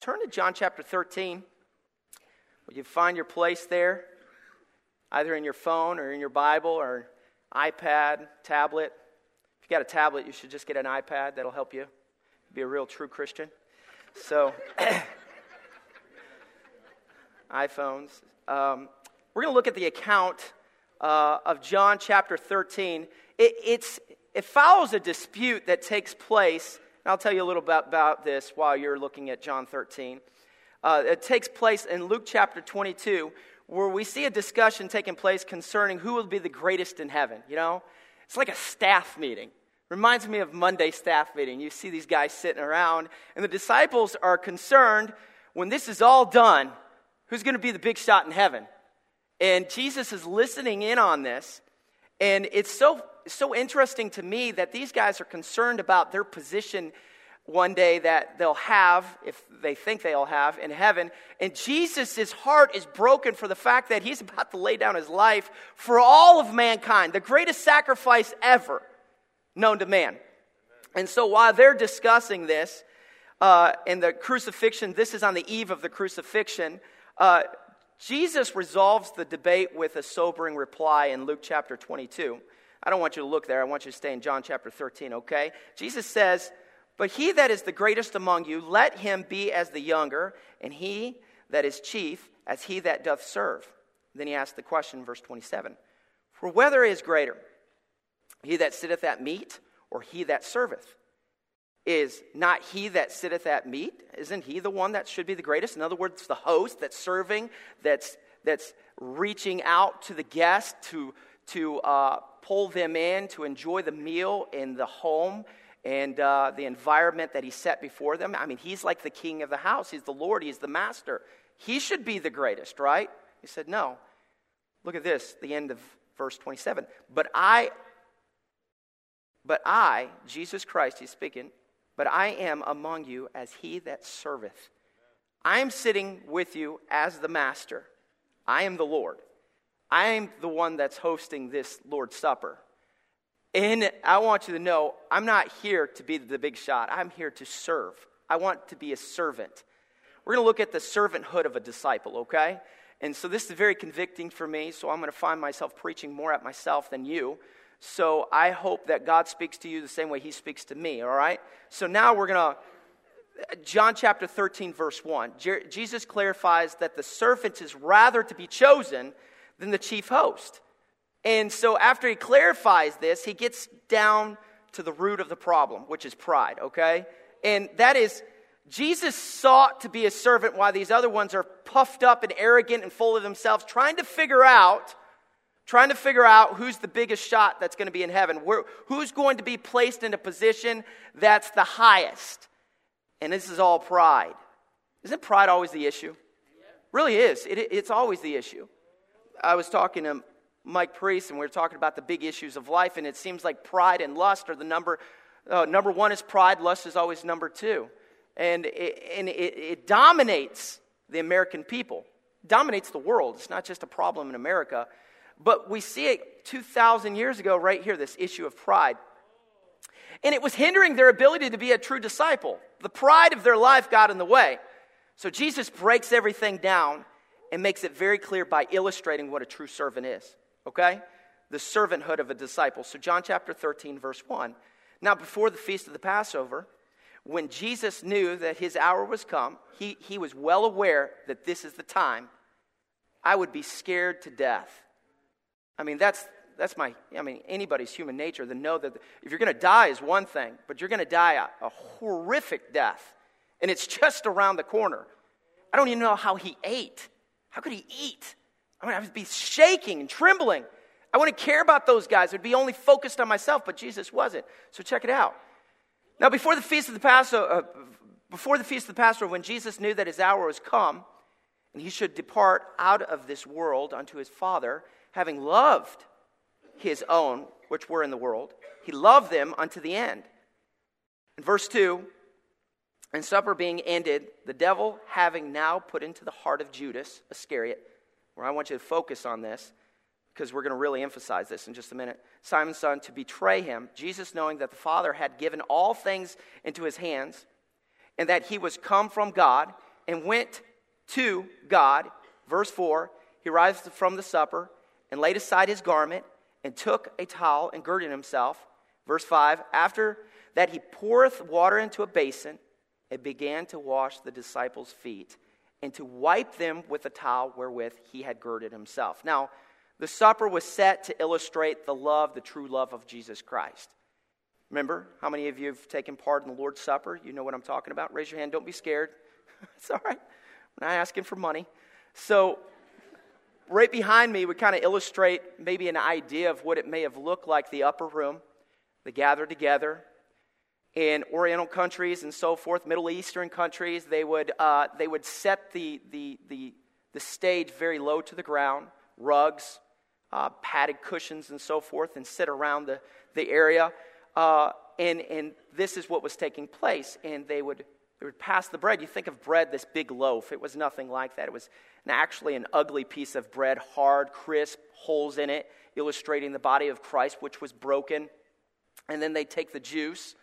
Turn to John chapter 13. Will you find your place there? Either in your phone or in your Bible or iPad, tablet. If you got a tablet, you should just get an iPad. That'll help you be a real true Christian. So, iPhones. Um, we're going to look at the account uh, of John chapter 13. It, it follows a dispute that takes place. I'll tell you a little bit about this while you're looking at John 13. Uh, it takes place in Luke chapter 22, where we see a discussion taking place concerning who will be the greatest in heaven. You know, it's like a staff meeting. Reminds me of Monday staff meeting. You see these guys sitting around, and the disciples are concerned when this is all done, who's going to be the big shot in heaven? And Jesus is listening in on this. And it's so, so interesting to me that these guys are concerned about their position one day that they'll have, if they think they'll have, in heaven. And Jesus' heart is broken for the fact that he's about to lay down his life for all of mankind, the greatest sacrifice ever known to man. And so while they're discussing this uh, in the crucifixion, this is on the eve of the crucifixion, uh, Jesus resolves the debate with a sobering reply in Luke chapter 22. I don't want you to look there. I want you to stay in John chapter 13, okay? Jesus says, But he that is the greatest among you, let him be as the younger, and he that is chief as he that doth serve. Then he asks the question, verse 27 For whether is greater, he that sitteth at meat or he that serveth? is not he that sitteth at meat? Isn't he the one that should be the greatest? In other words, the host that's serving, that's, that's reaching out to the guest to, to uh, pull them in, to enjoy the meal in the home and uh, the environment that he set before them. I mean, he's like the king of the house, he's the Lord, he's the master. He should be the greatest, right? He said, No. Look at this, the end of verse 27. But I, but I, Jesus Christ, he's speaking, but I am among you as he that serveth. I am sitting with you as the master. I am the Lord. I am the one that's hosting this Lord's Supper. And I want you to know, I'm not here to be the big shot. I'm here to serve. I want to be a servant. We're going to look at the servanthood of a disciple, okay? And so this is very convicting for me, so I'm going to find myself preaching more at myself than you. So I hope that God speaks to you the same way He speaks to me, all right? So now we're going to, John chapter 13, verse 1. Jesus clarifies that the servant is rather to be chosen than the chief host. And so after he clarifies this, he gets down to the root of the problem, which is pride, okay? And that is, Jesus sought to be a servant while these other ones are puffed up and arrogant and full of themselves, trying to figure out trying to figure out who's the biggest shot that's going to be in heaven, Where, who's going to be placed in a position that's the highest. And this is all pride. Isn't pride always the issue? Really is. It, it's always the issue. I was talking to Mike Priest, and we were talking about the big issues of life, and it seems like pride and lust are the number. Uh, number one is pride. Lust is always number two, and it, and it, it dominates the American people, dominates the world. It's not just a problem in America. But we see it 2,000 years ago, right here, this issue of pride. And it was hindering their ability to be a true disciple. The pride of their life got in the way. So Jesus breaks everything down and makes it very clear by illustrating what a true servant is. Okay? The servanthood of a disciple. So, John chapter 13, verse 1. Now, before the feast of the Passover, when Jesus knew that his hour was come, he, he was well aware that this is the time. I would be scared to death I mean, that's, that's my, I mean, anybody's human nature to know that if you're going to die is one thing, but you're going to die a, a horrific death. And it's just around the corner. I don't even know how he ate. How could he eat? I mean, I would be shaking and trembling. I wouldn't care about those guys. I'd be only focused on myself, but Jesus wasn't. So check it out. Now, before the feast of the Passover, uh, before the feast of the Passover, when Jesus knew that his hour was come, and he should depart out of this world unto his Father, having loved his own, which were in the world, he loved them unto the end. In verse 2, and supper being ended, the devil having now put into the heart of Judas Iscariot, where I want you to focus on this because we're going to really emphasize this in just a minute. Simon's son to betray him, Jesus knowing that the Father had given all things into his hands and that he was come from God and went to God. Verse 4 He rises from the supper and laid aside his garment and took a towel and girded himself. Verse 5 After that, he poureth water into a basin and began to wash the disciples' feet and to wipe them with the towel wherewith he had girded himself. Now, the supper was set to illustrate the love, the true love of Jesus Christ. Remember, how many of you have taken part in the Lord's Supper? You know what I'm talking about. Raise your hand. Don't be scared. it's all right. I'm not asking for money. So, right behind me would kind of illustrate maybe an idea of what it may have looked like the upper room. They gathered together. In Oriental countries and so forth, Middle Eastern countries, they would, uh, they would set the, the, the, the stage very low to the ground, rugs, uh, padded cushions, and so forth, and sit around the, the area. Uh, and, and this is what was taking place. And they would, they would pass the bread. You think of bread, this big loaf. It was nothing like that. It was an, actually an ugly piece of bread, hard, crisp, holes in it, illustrating the body of Christ, which was broken. And then they take the juice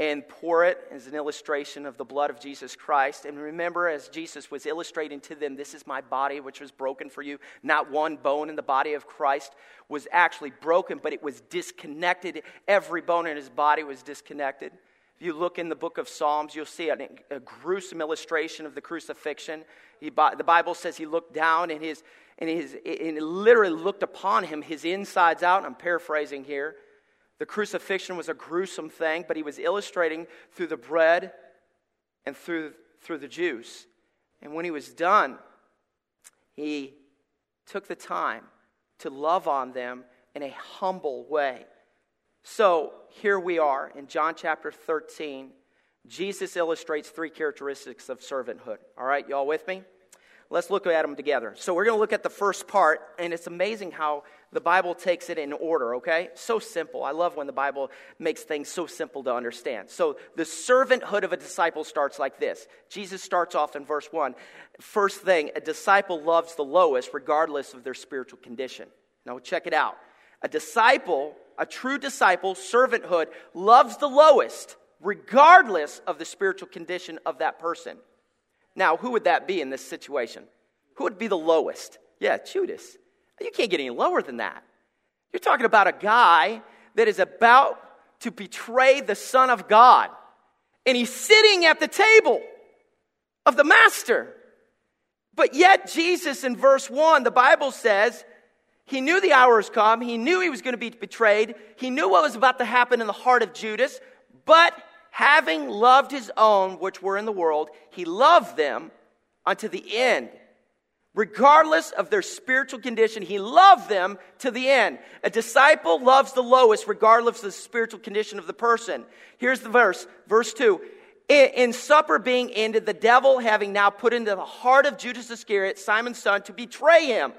and pour it as an illustration of the blood of Jesus Christ. And remember, as Jesus was illustrating to them, this is my body which was broken for you. Not one bone in the body of Christ was actually broken, but it was disconnected. Every bone in his body was disconnected. If you look in the book of Psalms, you'll see a, a gruesome illustration of the crucifixion. He, the Bible says he looked down and, his, and, his, and literally looked upon him, his insides out. I'm paraphrasing here the crucifixion was a gruesome thing, but he was illustrating through the bread and through, through the juice. And when he was done, he took the time to love on them in a humble way. So here we are in John chapter 13. Jesus illustrates three characteristics of servanthood. All right, y'all with me? Let's look at them together. So we're going to look at the first part, and it's amazing how the Bible takes it in order, okay? So simple. I love when the Bible makes things so simple to understand. So the servanthood of a disciple starts like this Jesus starts off in verse 1. First thing, a disciple loves the lowest regardless of their spiritual condition. Now, check it out. A disciple, a true disciple, servanthood, loves the lowest regardless of the spiritual condition of that person. Now, who would that be in this situation? Who would be the lowest? Yeah, Judas. You can't get any lower than that. You're talking about a guy that is about to betray the Son of God, and he's sitting at the table of the Master. But yet, Jesus in verse 1, the Bible says, he knew the hour has come. He knew he was going to be betrayed. He knew what was about to happen in the heart of Judas. But having loved his own which were in the world, he loved them unto the end. Regardless of their spiritual condition, he loved them to the end. A disciple loves the lowest, regardless of the spiritual condition of the person. Here's the verse, verse 2. In, supper being ended, the devil having now put into the heart of Judas Iscariot, Simon's son, to betray him.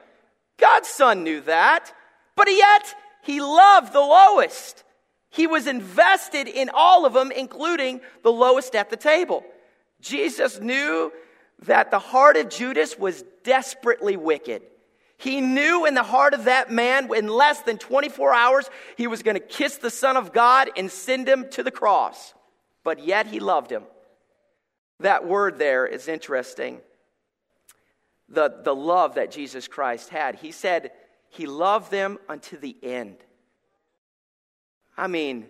God's son knew that, but yet he loved the lowest. He was invested in all of them, including the lowest at the table. Jesus knew that the heart of Judas was desperately wicked. He knew in the heart of that man, in less than 24 hours, he was going to kiss the Son of God and send him to the cross. But yet he loved him. That word there is interesting. The, the love that Jesus Christ had. He said, He loved them unto the end. I mean,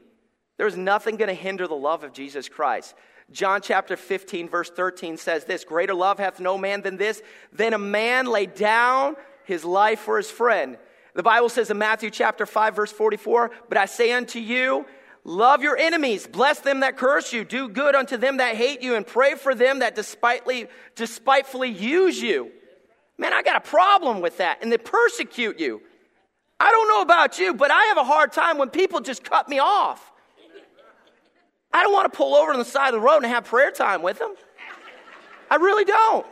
there's nothing going to hinder the love of Jesus Christ. John chapter 15, verse 13 says this Greater love hath no man than this, than a man lay down his life for his friend. The Bible says in Matthew chapter 5, verse 44, But I say unto you, love your enemies, bless them that curse you, do good unto them that hate you, and pray for them that despitefully, despitefully use you. Man, I got a problem with that, and they persecute you. I don't know about you, but I have a hard time when people just cut me off. I don't want to pull over on the side of the road and have prayer time with them. I really don't.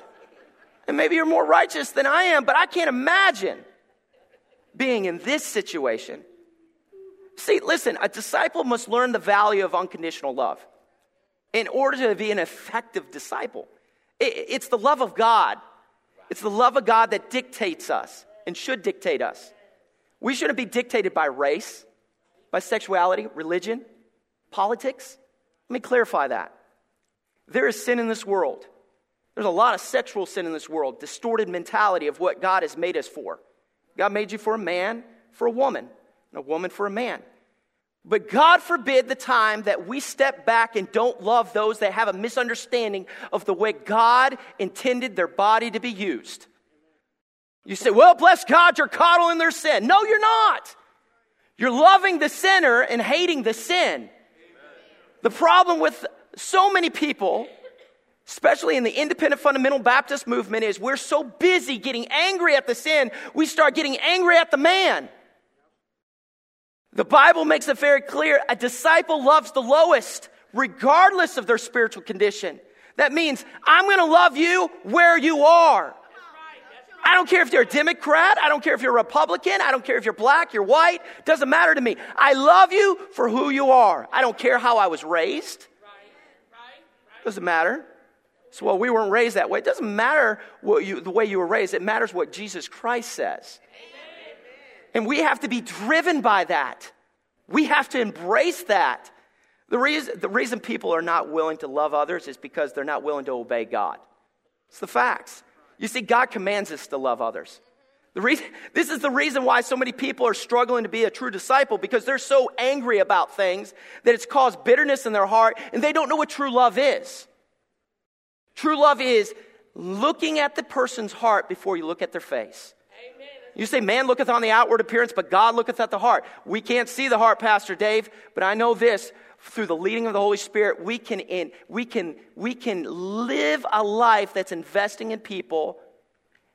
And maybe you're more righteous than I am, but I can't imagine being in this situation. See, listen, a disciple must learn the value of unconditional love in order to be an effective disciple. It's the love of God. It's the love of God that dictates us and should dictate us. We shouldn't be dictated by race, by sexuality, religion, politics. Let me clarify that. There is sin in this world. There's a lot of sexual sin in this world, distorted mentality of what God has made us for. God made you for a man, for a woman, and a woman for a man. But God forbid the time that we step back and don't love those that have a misunderstanding of the way God intended their body to be used. You say, well, bless God, you're coddling their sin. No, you're not. You're loving the sinner and hating the sin. The problem with so many people, especially in the independent fundamental Baptist movement, is we're so busy getting angry at the sin, we start getting angry at the man. The Bible makes it very clear a disciple loves the lowest, regardless of their spiritual condition. That means I'm going to love you where you are. I don't care if you're a Democrat. I don't care if you're a Republican. I don't care if you're black, you're white. Doesn't matter to me. I love you for who you are. I don't care how I was raised. Doesn't matter. So, well, we weren't raised that way. It doesn't matter what you, the way you were raised. It matters what Jesus Christ says. And we have to be driven by that. We have to embrace that. The reason, the reason people are not willing to love others is because they're not willing to obey God. It's the facts. You see, God commands us to love others. The reason, this is the reason why so many people are struggling to be a true disciple because they're so angry about things that it's caused bitterness in their heart and they don't know what true love is. True love is looking at the person's heart before you look at their face. You say, man looketh on the outward appearance, but God looketh at the heart. We can't see the heart, Pastor Dave, but I know this through the leading of the Holy Spirit, we can, in, we can, we can live a life that's investing in people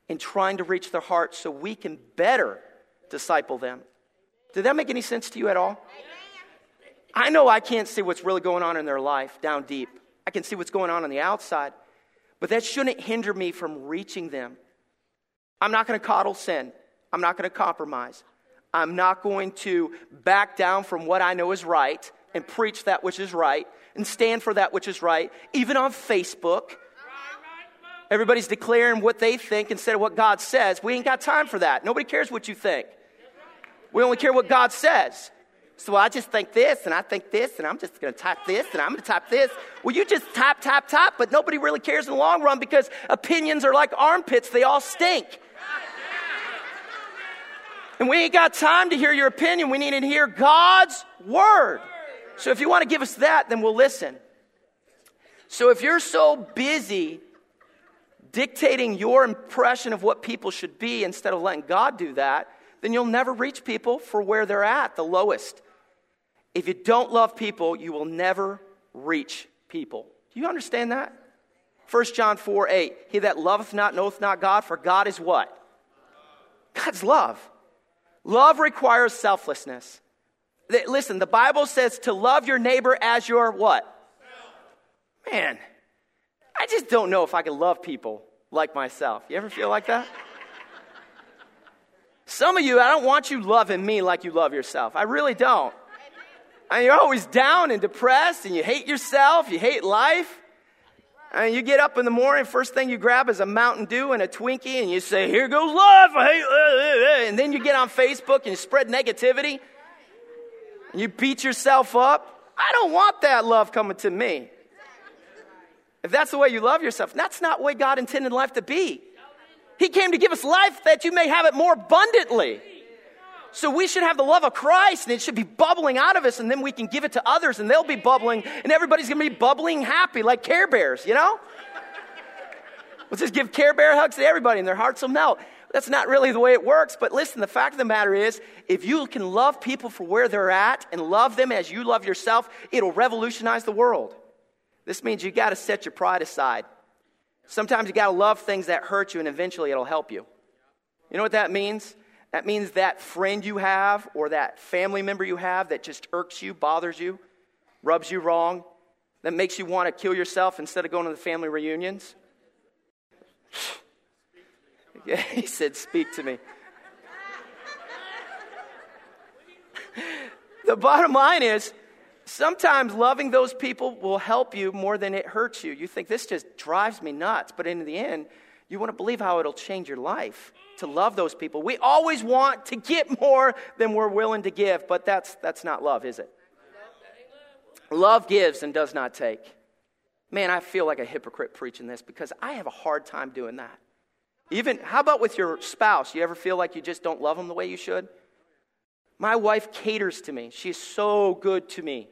and trying to reach their hearts so we can better disciple them. Did that make any sense to you at all? I know I can't see what's really going on in their life down deep. I can see what's going on on the outside, but that shouldn't hinder me from reaching them. I'm not going to coddle sin. I'm not going to compromise. I'm not going to back down from what I know is right and preach that which is right and stand for that which is right, even on Facebook. Everybody's declaring what they think instead of what God says. We ain't got time for that. Nobody cares what you think. We only care what God says. So I just think this and I think this and I'm just going to type this and I'm going to type this. Well, you just type, type, type, but nobody really cares in the long run because opinions are like armpits, they all stink. And we ain't got time to hear your opinion. We need to hear God's word. So if you want to give us that, then we'll listen. So if you're so busy dictating your impression of what people should be instead of letting God do that, then you'll never reach people for where they're at, the lowest. If you don't love people, you will never reach people. Do you understand that? 1 John 4 8. He that loveth not knoweth not God, for God is what? God's love. Love requires selflessness. Listen, the Bible says to love your neighbor as your what? Man, I just don't know if I can love people like myself. You ever feel like that? Some of you, I don't want you loving me like you love yourself. I really don't. And you're always down and depressed and you hate yourself, you hate life. And you get up in the morning, first thing you grab is a Mountain Dew and a Twinkie, and you say, Here goes love. I hate and then you get on Facebook and you spread negativity. You beat yourself up. I don't want that love coming to me. If that's the way you love yourself, that's not the way God intended life to be. He came to give us life that you may have it more abundantly. So we should have the love of Christ and it should be bubbling out of us and then we can give it to others and they'll be bubbling and everybody's to be bubbling happy like Care Bears, you know? Let's just give Care Bear hugs to everybody and their hearts will melt. That's not really the way it works, but listen, the fact of the matter is, if you can love people for where they're at and love them as you love yourself, it'll revolutionize the world. This means you got to set your pride aside. Sometimes you got to love things that hurt you and eventually it'll help you. You know what that means? That means that friend you have or that family member you have that just irks you, bothers you, rubs you wrong, that makes you want to kill yourself instead of going to the family reunions. Yeah, he said, Speak to me. the bottom line is sometimes loving those people will help you more than it hurts you. You think this just drives me nuts, but in the end, you want to believe how it'll change your life to love those people. We always want to get more than we're willing to give, but that's, that's not love, is it? Love gives and does not take. Man, I feel like a hypocrite preaching this because I have a hard time doing that. Even, how about with your spouse? You ever feel like you just don't love them the way you should? My wife caters to me. She's so good to me.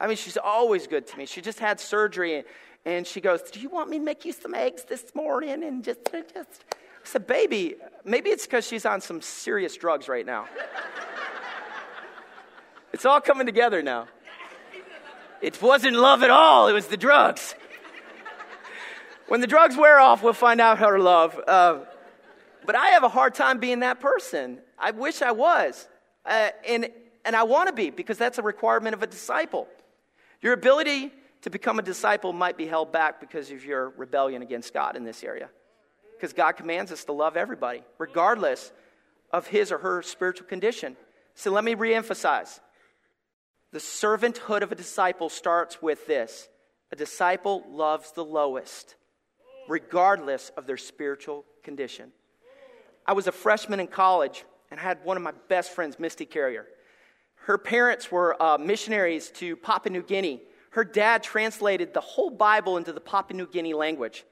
I mean, she's always good to me. She just had surgery and, and she goes, Do you want me to make you some eggs this morning? And just, just. I said, Baby, maybe it's because she's on some serious drugs right now. it's all coming together now. It wasn't love at all, it was the drugs. When the drugs wear off, we'll find out her love. Uh, but I have a hard time being that person. I wish I was. Uh, and, and I want to be because that's a requirement of a disciple. Your ability to become a disciple might be held back because of your rebellion against God in this area. Because God commands us to love everybody, regardless of his or her spiritual condition. So let me reemphasize the servanthood of a disciple starts with this a disciple loves the lowest, regardless of their spiritual condition. I was a freshman in college and I had one of my best friends, Misty Carrier. Her parents were uh, missionaries to Papua New Guinea. Her dad translated the whole Bible into the Papua New Guinea language.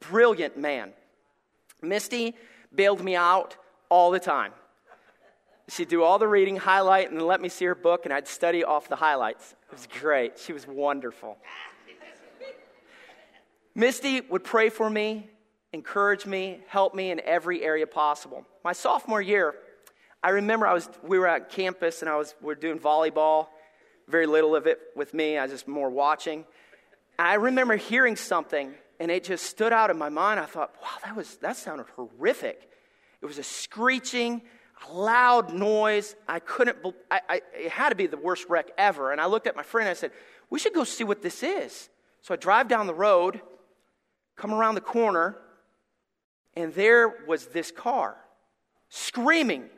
Brilliant man. Misty bailed me out all the time. She'd do all the reading, highlight, and let me see her book, and I'd study off the highlights. It was great. She was wonderful. Misty would pray for me, encourage me, help me in every area possible. My sophomore year, I remember I was, we were at campus and I was, we were doing volleyball. Very little of it with me. I was just more watching. I remember hearing something and it just stood out in my mind. I thought, wow, that was, that sounded horrific. It was a screeching, loud noise. I couldn't, I, I, it had to be the worst wreck ever. And I looked at my friend and I said, We should go see what this is. So I drive down the road, come around the corner, and there was this car screaming.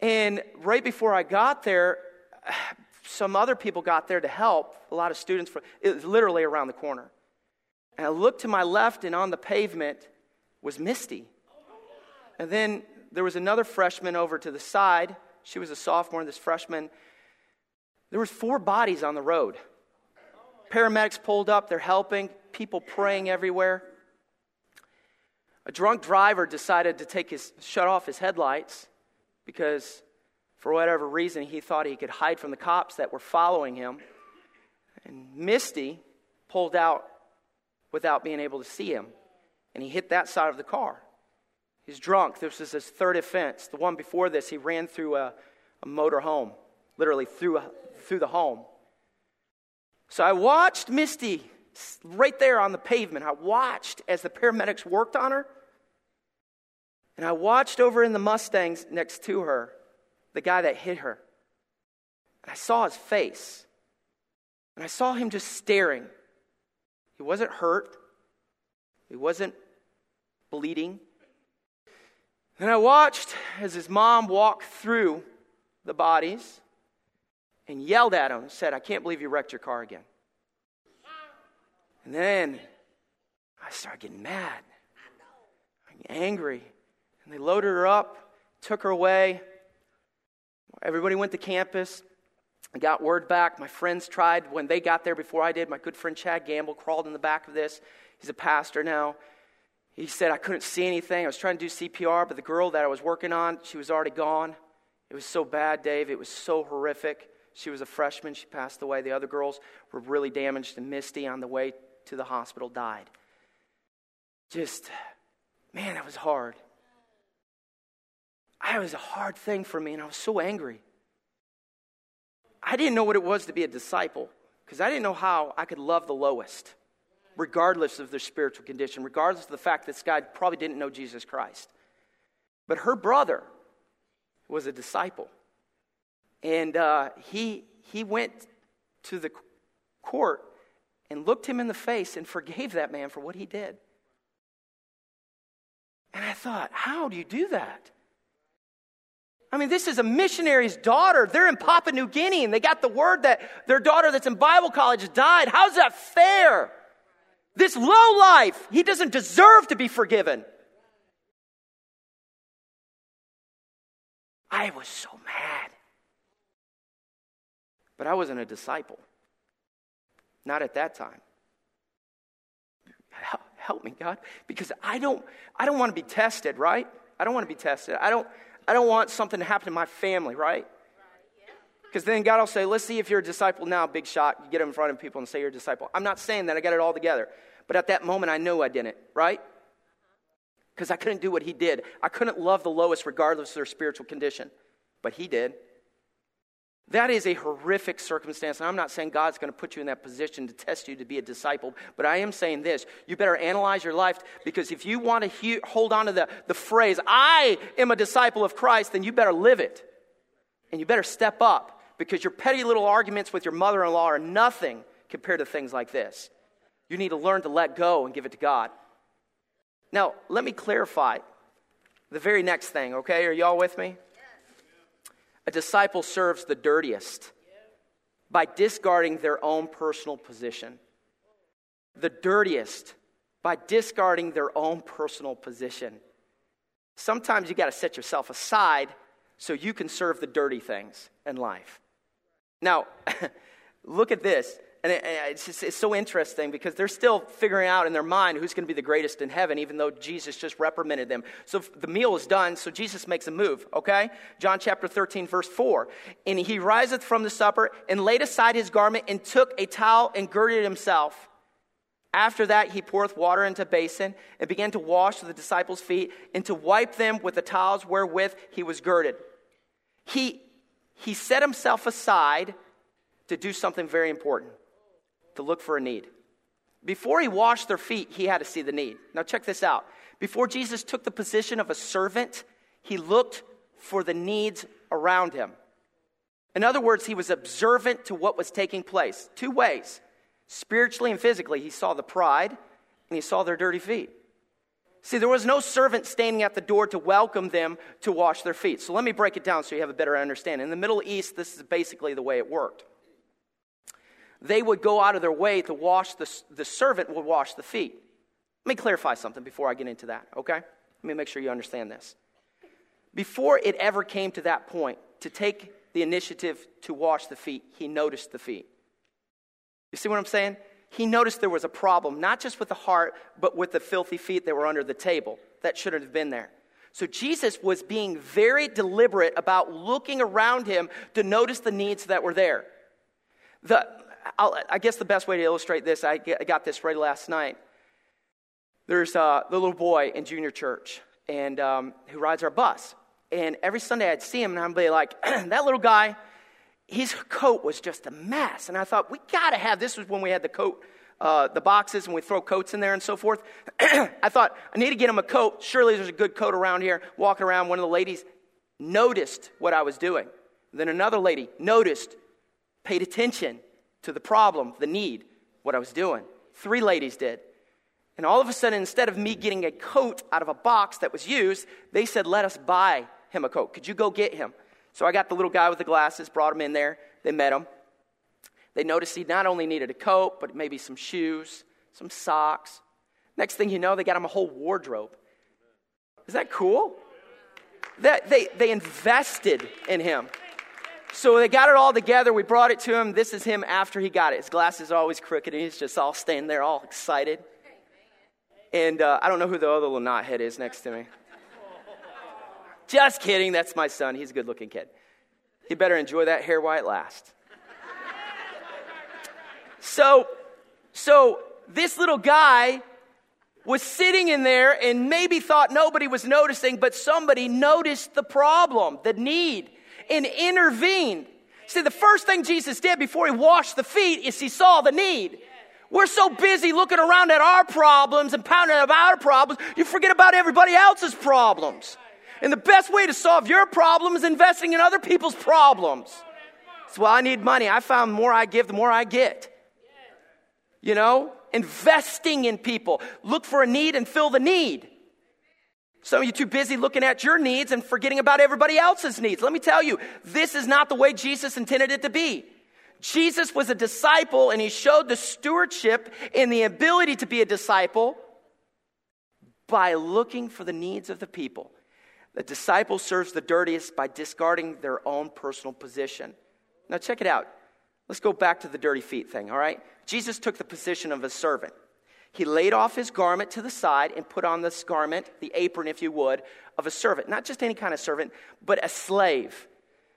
And right before I got there, some other people got there to help. A lot of students, from, it was literally around the corner. And I looked to my left, and on the pavement was Misty. And then there was another freshman over to the side. She was a sophomore, this freshman. There was four bodies on the road. Paramedics pulled up, they're helping, people praying everywhere. A drunk driver decided to take his shut off his headlights because for whatever reason he thought he could hide from the cops that were following him. And Misty pulled out without being able to see him. And he hit that side of the car. He's drunk. This is his third offense. The one before this, he ran through a, a motor home, literally through, through the home. So I watched Misty right there on the pavement. I watched as the paramedics worked on her. And I watched over in the Mustangs next to her, the guy that hit her. And I saw his face. And I saw him just staring. He wasn't hurt, he wasn't bleeding. And I watched as his mom walked through the bodies and yelled at him, and said, I can't believe you wrecked your car again. And then I started getting mad, angry. And they loaded her up, took her away. Everybody went to campus. I got word back. My friends tried when they got there before I did. My good friend Chad Gamble crawled in the back of this. He's a pastor now. He said, I couldn't see anything. I was trying to do CPR, but the girl that I was working on, she was already gone. It was so bad, Dave. It was so horrific. She was a freshman. She passed away. The other girls were really damaged, and Misty, on the way to the hospital, died. Just, man, that was hard. It was a hard thing for me, and I was so angry. I didn't know what it was to be a disciple because I didn't know how I could love the lowest, regardless of their spiritual condition, regardless of the fact that this guy probably didn't know Jesus Christ. But her brother was a disciple. And uh, he, he went to the court and looked him in the face and forgave that man for what he did. And I thought, how do you do that? I mean, this is a missionary's daughter. They're in Papua New Guinea and they got the word that their daughter that's in Bible college died. How's that fair? This low life, he doesn't deserve to be forgiven. I was so mad. But I wasn't a disciple. Not at that time. help me, God, because I don't, I don't want to be tested, right? I don't want to be tested. I don't, I don't want something to happen to my family, right? Because then God will say, let's see if you're a disciple now, big shot. You get in front of people and say you're a disciple. I'm not saying that. I got it all together. But at that moment, I know I didn't, right? Because I couldn't do what he did. I couldn't love the lowest regardless of their spiritual condition. But he did. That is a horrific circumstance. And I'm not saying God's going to put you in that position to test you to be a disciple, but I am saying this. You better analyze your life because if you want to he- hold on to the, the phrase, I am a disciple of Christ, then you better live it. And you better step up because your petty little arguments with your mother in law are nothing compared to things like this. You need to learn to let go and give it to God. Now, let me clarify the very next thing, okay? Are y'all with me? A disciple serves the dirtiest by discarding their own personal position. The dirtiest by discarding their own personal position. Sometimes you got to set yourself aside so you can serve the dirty things in life. Now, look at this and it's, just, it's so interesting because they're still figuring out in their mind who's going to be the greatest in heaven, even though Jesus just reprimanded them. So the meal is done, so Jesus makes a move, okay? John chapter 13, verse 4. And he riseth from the supper and laid aside his garment and took a towel and girded himself. After that, he poureth water into a basin and began to wash the disciples' feet and to wipe them with the towels wherewith he was girded. He, he set himself aside to do something very important to look for a need. Before he washed their feet, he had to see the need. Now, check this out. Before Jesus took the position of a servant, he looked for the needs around him. In other words, he was observant to what was taking place. Two ways spiritually and physically. He saw the pride and he saw their dirty feet. See, there was no servant standing at the door to welcome them to wash their feet. So let me break it down so you have a better understanding. In the Middle East, this is basically the way it worked they would go out of their way to wash the, the servant would wash the feet. Let me clarify something before I get into that, okay? Let me make sure you understand this. Before it ever came to that point, to take the initiative to wash the feet, he noticed the feet. You see what I'm saying? He noticed there was a problem, not just with the heart, but with the filthy feet that were under the table. That shouldn't have been there. So Jesus was being very deliberate about looking around him to notice the needs that were there. The, I'll, i guess the best way to illustrate this, I, got this right last night. There's uh, the little boy in junior church and um, who rides our bus. And every Sunday I'd see him and I'd be like, that little guy, his coat was just a mess. And I thought, we got to have this was when we had the coat, uh, the boxes, and we throw coats in there and so forth. I thought, I need to get him a coat. Surely there's a good coat around here. Walking around, one of the ladies noticed what I was doing. Then another lady noticed, paid attention to the problem, the need, what I was doing. Three ladies did. And all of a sudden, instead of me getting a coat out of a box that was used, they said, Let us buy him a coat. Could you go get him? So I got the little guy with the glasses, brought him in there. They met him. They noticed he not only needed a coat, but maybe some shoes, some socks. Next thing you know, they got him a whole wardrobe. Is that cool? That, they, they invested in him. So they got it all together. We brought it to him. This is him after he got it. His glasses are always crooked, and he's just all standing there, all excited. And uh, I don't know who the other little knothead is next to me. Just kidding. That's my son. He's a good looking kid. He better enjoy that hair while it lasts. So, so this little guy was sitting in there and maybe thought nobody was noticing, but somebody noticed the problem, the need and intervened. See, the first thing Jesus did before he washed the feet is he saw the need. We're so busy looking around at our problems and pounding about our problems, you forget about everybody else's problems. And the best way to solve your problem is investing in other people's problems. So, well, I need money. I found the more I give, the more I get. You know, investing in people. Look for a need and fill the need. Some of you too busy looking at your needs and forgetting about everybody else's needs. Let me tell you, this is not the way Jesus intended it to be. Jesus was a disciple and he showed the stewardship and the ability to be a disciple by looking for the needs of the people. The disciple serves the dirtiest by discarding their own personal position. Now, check it out. Let's go back to the dirty feet thing, all right? Jesus took the position of a servant. He laid off his garment to the side and put on this garment, the apron, if you would, of a servant. Not just any kind of servant, but a slave.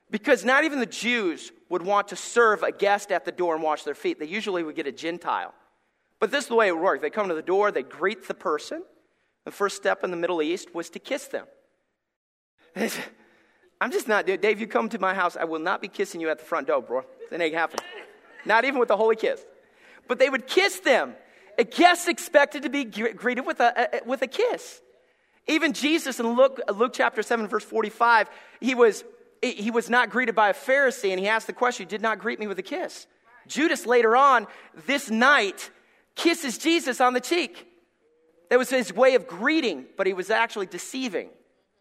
Because not even the Jews would want to serve a guest at the door and wash their feet. They usually would get a Gentile. But this is the way it worked. They come to the door, they greet the person. The first step in the Middle East was to kiss them. I'm just not, Dave, you come to my house, I will not be kissing you at the front door, bro. That ain't happen. Not even with the holy kiss. But they would kiss them. A guest expected to be greeted with a, a with a kiss. Even Jesus in Luke, Luke chapter 7, verse 45, he was, he was not greeted by a Pharisee, and he asked the question, did not greet me with a kiss. Judas later on, this night, kisses Jesus on the cheek. That was his way of greeting, but he was actually deceiving.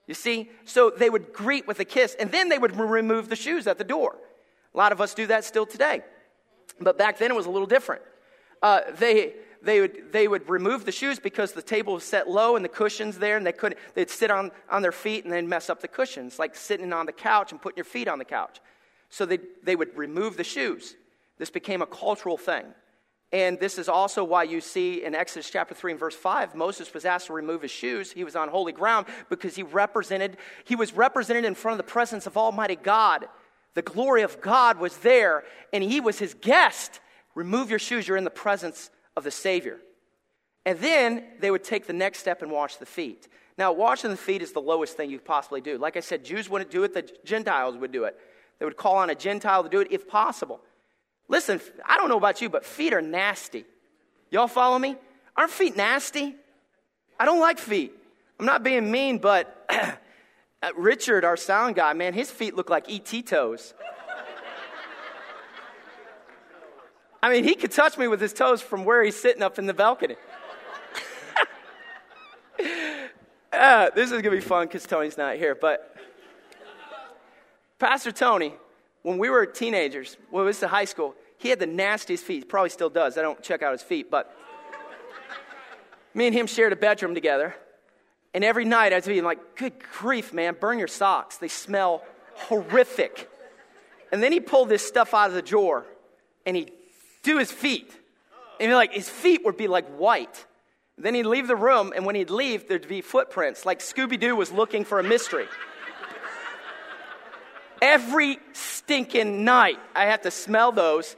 You see? So they would greet with a kiss, and then they would remove the shoes at the door. A lot of us do that still today. But back then it was a little different. Uh, they, they, would, they would remove the shoes because the table was set low and the cushions there, and they couldn't, they'd sit on, on their feet and then mess up the cushions, like sitting on the couch and putting your feet on the couch. So they, they would remove the shoes. This became a cultural thing. And this is also why you see in Exodus chapter 3 and verse 5, Moses was asked to remove his shoes. He was on holy ground because he represented, he was represented in front of the presence of Almighty God. The glory of God was there, and he was his guest. Remove your shoes, you're in the presence of the Savior. And then they would take the next step and wash the feet. Now, washing the feet is the lowest thing you could possibly do. Like I said, Jews wouldn't do it, the Gentiles would do it. They would call on a Gentile to do it if possible. Listen, I don't know about you, but feet are nasty. Y'all follow me? Aren't feet nasty? I don't like feet. I'm not being mean, but Richard, our sound guy, man, his feet look like ET toes. I mean, he could touch me with his toes from where he's sitting up in the balcony. uh, this is going to be fun because Tony's not here. But Pastor Tony, when we were teenagers, when we was to high school, he had the nastiest feet. He probably still does. I don't check out his feet, but me and him shared a bedroom together. And every night I'd be like, good grief, man, burn your socks. They smell horrific. And then he pulled this stuff out of the drawer and he'd do his feet. And be like, his feet would be like white. Then he'd leave the room, and when he'd leave, there'd be footprints, like Scooby Doo was looking for a mystery. Every stinking night, I have to smell those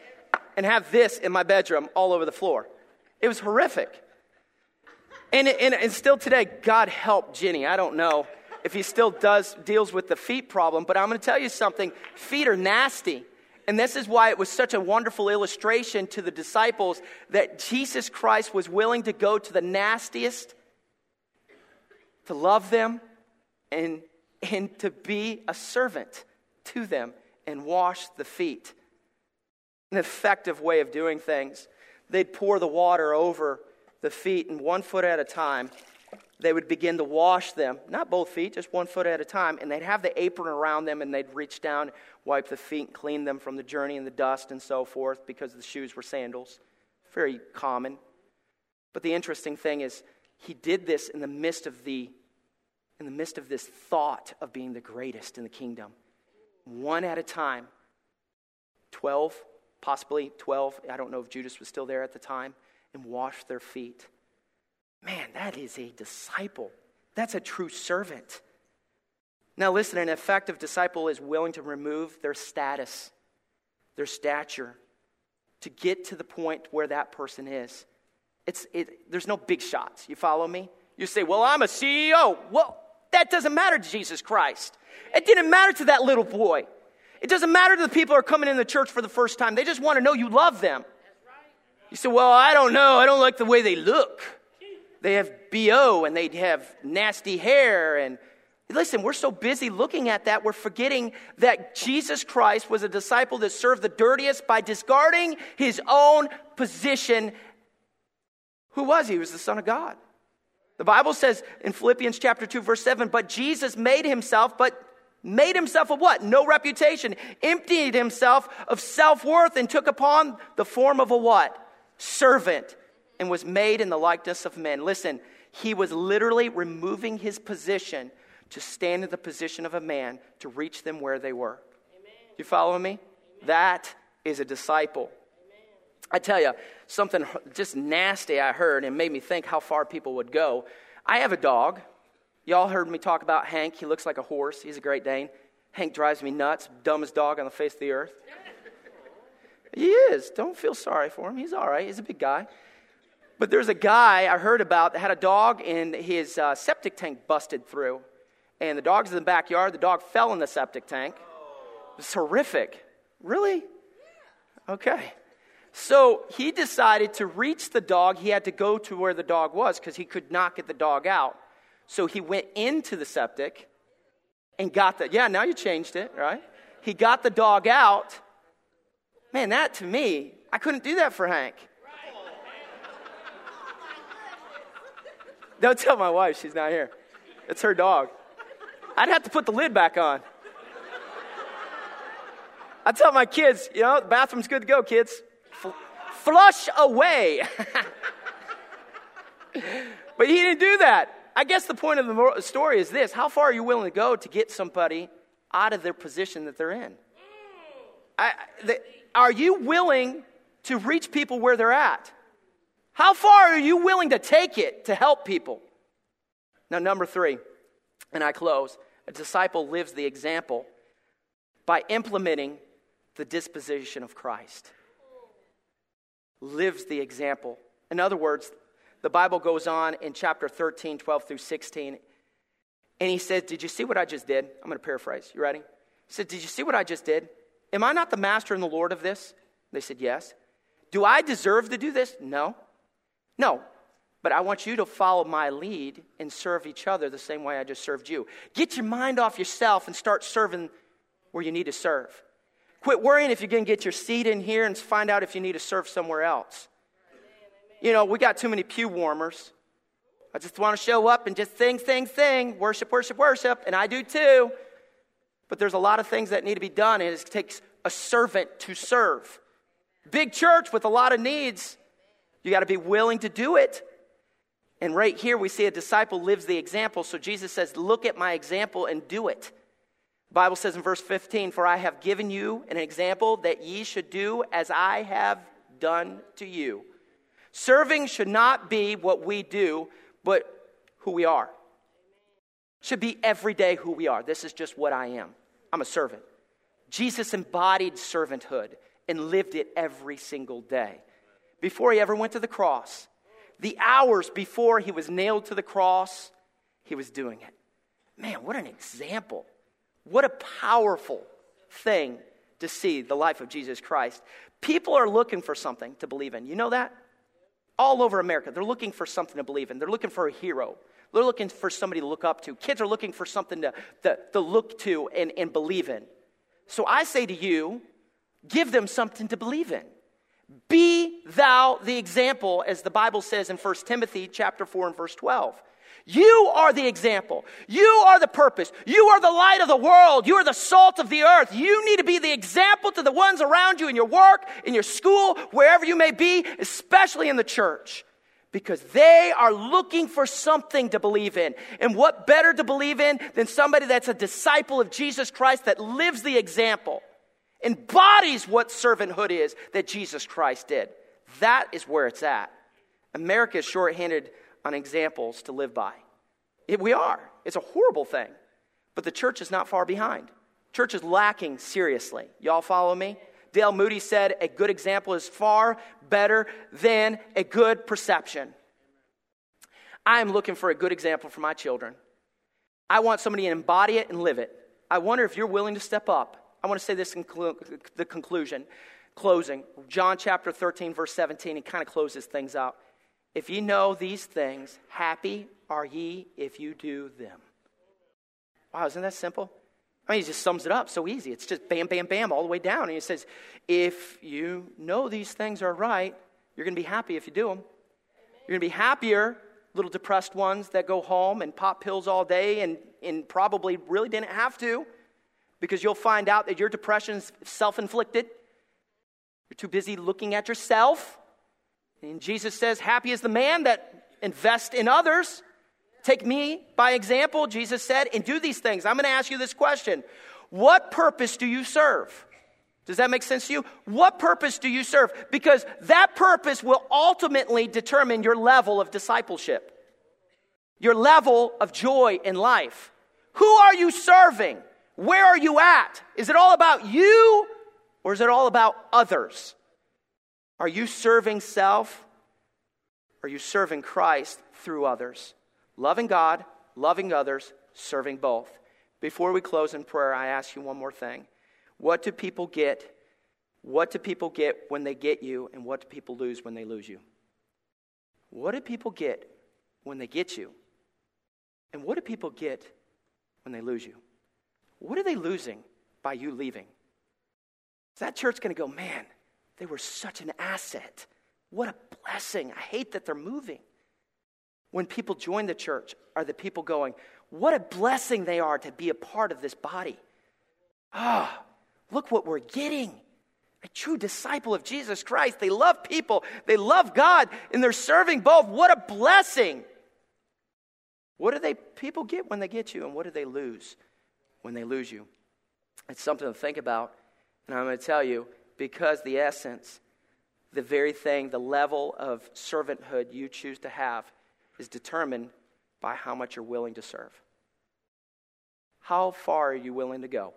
and have this in my bedroom all over the floor. It was horrific. And, and, and still today, God help Jenny. I don't know if he still does deals with the feet problem, but I'm going to tell you something. Feet are nasty. And this is why it was such a wonderful illustration to the disciples that Jesus Christ was willing to go to the nastiest to love them and, and to be a servant to them and wash the feet. An effective way of doing things. They'd pour the water over the feet, and one foot at a time, they would begin to wash them. Not both feet, just one foot at a time. And they'd have the apron around them, and they'd reach down, wipe the feet, and clean them from the journey and the dust and so forth because the shoes were sandals. Very common. But the interesting thing is, he did this in the midst of the in the midst of this thought of being the greatest in the kingdom one at a time. 12, possibly 12, I don't know if Judas was still there at the time, and wash their feet. Man, that is a disciple. That's a true servant. Now, listen an effective disciple is willing to remove their status, their stature, to get to the point where that person is. It's, it, there's no big shots. You follow me? You say, Well, I'm a CEO. Well, that doesn't matter to Jesus Christ. It didn't matter to that little boy. It doesn't matter to the people who are coming in the church for the first time. They just want to know you love them. You say, Well, I don't know. I don't like the way they look. They have BO and they have nasty hair. And listen, we're so busy looking at that, we're forgetting that Jesus Christ was a disciple that served the dirtiest by discarding his own position. Who was he? He was the Son of God. The Bible says in Philippians chapter 2 verse 7, but Jesus made himself, but made himself of what? No reputation. Emptied himself of self-worth and took upon the form of a what? Servant and was made in the likeness of men. Listen, he was literally removing his position to stand in the position of a man to reach them where they were. Amen. You follow me? Amen. That is a disciple. Amen. I tell you, something just nasty I heard and made me think how far people would go. I have a dog. Y'all heard me talk about Hank. He looks like a horse. He's a Great Dane. Hank drives me nuts. Dumbest dog on the face of the earth. he is. Don't feel sorry for him. He's all right. He's a big guy. But there's a guy I heard about that had a dog and his uh, septic tank busted through. And the dog's in the backyard. The dog fell in the septic tank. It was horrific. Really? Okay. So he decided to reach the dog. He had to go to where the dog was because he could not get the dog out. So he went into the septic and got the, yeah, now you changed it, right? He got the dog out. Man, that to me, I couldn't do that for Hank. Don't tell my wife, she's not here. It's her dog. I'd have to put the lid back on. I tell my kids, you know, the bathroom's good to go, kids. F- flush away. but he didn't do that. I guess the point of the story is this how far are you willing to go to get somebody out of their position that they're in? I, the, are you willing to reach people where they're at? How far are you willing to take it to help people? Now, number three, and I close a disciple lives the example by implementing the disposition of Christ. Lives the example. In other words, the Bible goes on in chapter 13, 12 through 16, and he says, Did you see what I just did? I'm going to paraphrase. You ready? He said, Did you see what I just did? Am I not the master and the Lord of this? They said, Yes. Do I deserve to do this? No. No, but I want you to follow my lead and serve each other the same way I just served you. Get your mind off yourself and start serving where you need to serve. Quit worrying if you're going to get your seat in here and find out if you need to serve somewhere else. You know, we got too many pew warmers. I just want to show up and just sing, sing, sing, worship, worship, worship, and I do too. But there's a lot of things that need to be done, and it takes a servant to serve. Big church with a lot of needs you got to be willing to do it. And right here, we see a disciple lives the example. So Jesus says, Look at my example and do it. The Bible says in verse 15, For I have given you an example that ye should do as I have done to you. Serving should not be what we do, but who we are. Should be every day who we are. This is just what I am. I'm a servant. Jesus embodied servanthood and lived it every single day before he ever went to the cross. The hours before he was nailed to the cross, he was doing it. Man, what an example. What a powerful thing to see the life of Jesus Christ. People are looking for something to believe in. You know that? All over America, they're looking for something to believe in. They're looking for a hero. They're looking for somebody to look up to. Kids are looking for something to, to, to look to and, and believe in. So I say to you, give them something to believe in. Be thou the example, as the Bible says in 1 Timothy chapter 4 and verse 12. You are the example. You are the purpose. You are the light of the world. You are the salt of the earth. You need to be the example to the ones around you in your work, in your school, wherever you may be, especially in the church. Because they are looking for something to believe in. And what better to believe in than somebody that's a disciple of Jesus Christ that lives the example? Embodies what servanthood is that Jesus Christ did. That is where it's at. America is shorthanded on examples to live by. It, we are. It's a horrible thing. But the church is not far behind. Church is lacking seriously. Y'all follow me? D.L. Moody said, A good example is far better than a good perception. I am looking for a good example for my children. I want somebody to embody it and live it. I wonder if you're willing to step up I want to say this in the conclusion, closing. John chapter 13, verse 17, he kind of closes things out. If ye know these things, happy are ye if you do them. Wow, isn't that simple? I mean, he just sums it up so easy. It's just bam, bam, bam, all the way down. And he says, if you know these things are right, you're going to be happy if you do them. You're going to be happier, little depressed ones that go home and pop pills all day and, and probably really didn't have to because you'll find out that your depression is self inflicted. You're too busy looking at yourself. And Jesus says, Happy is the man that invests in others. Take me by example, Jesus said, and do these things. I'm going to ask you this question What purpose do you serve? Does that make sense to you? What purpose do you serve? Because that purpose will ultimately determine your level of discipleship, your level of joy in life. Who are you serving? Where are you at? Is it all about you or is it all about others? Are you serving self? Are you serving Christ through others? Loving God, loving others, serving both. Before we close in prayer, I ask you one more thing. What do people get? What do people get when they get you, and what do people lose when they lose you? What do people get when they get you? And what do people get when they lose you? What are they losing by you leaving? Is that church going to go, man, they were such an asset? What a blessing. I hate that they're moving. When people join the church, are the people going, what a blessing they are to be a part of this body? Ah, oh, Look what we're getting. A true disciple of Jesus Christ. They love people, they love God, and they're serving both. What a blessing. What do they people get when they get you, and what do they lose when they lose you? It's something to think about. And I'm going to tell you, because the essence, the very thing, the level of servanthood you choose to have is determined by how much you're willing to serve. How far are you willing to go?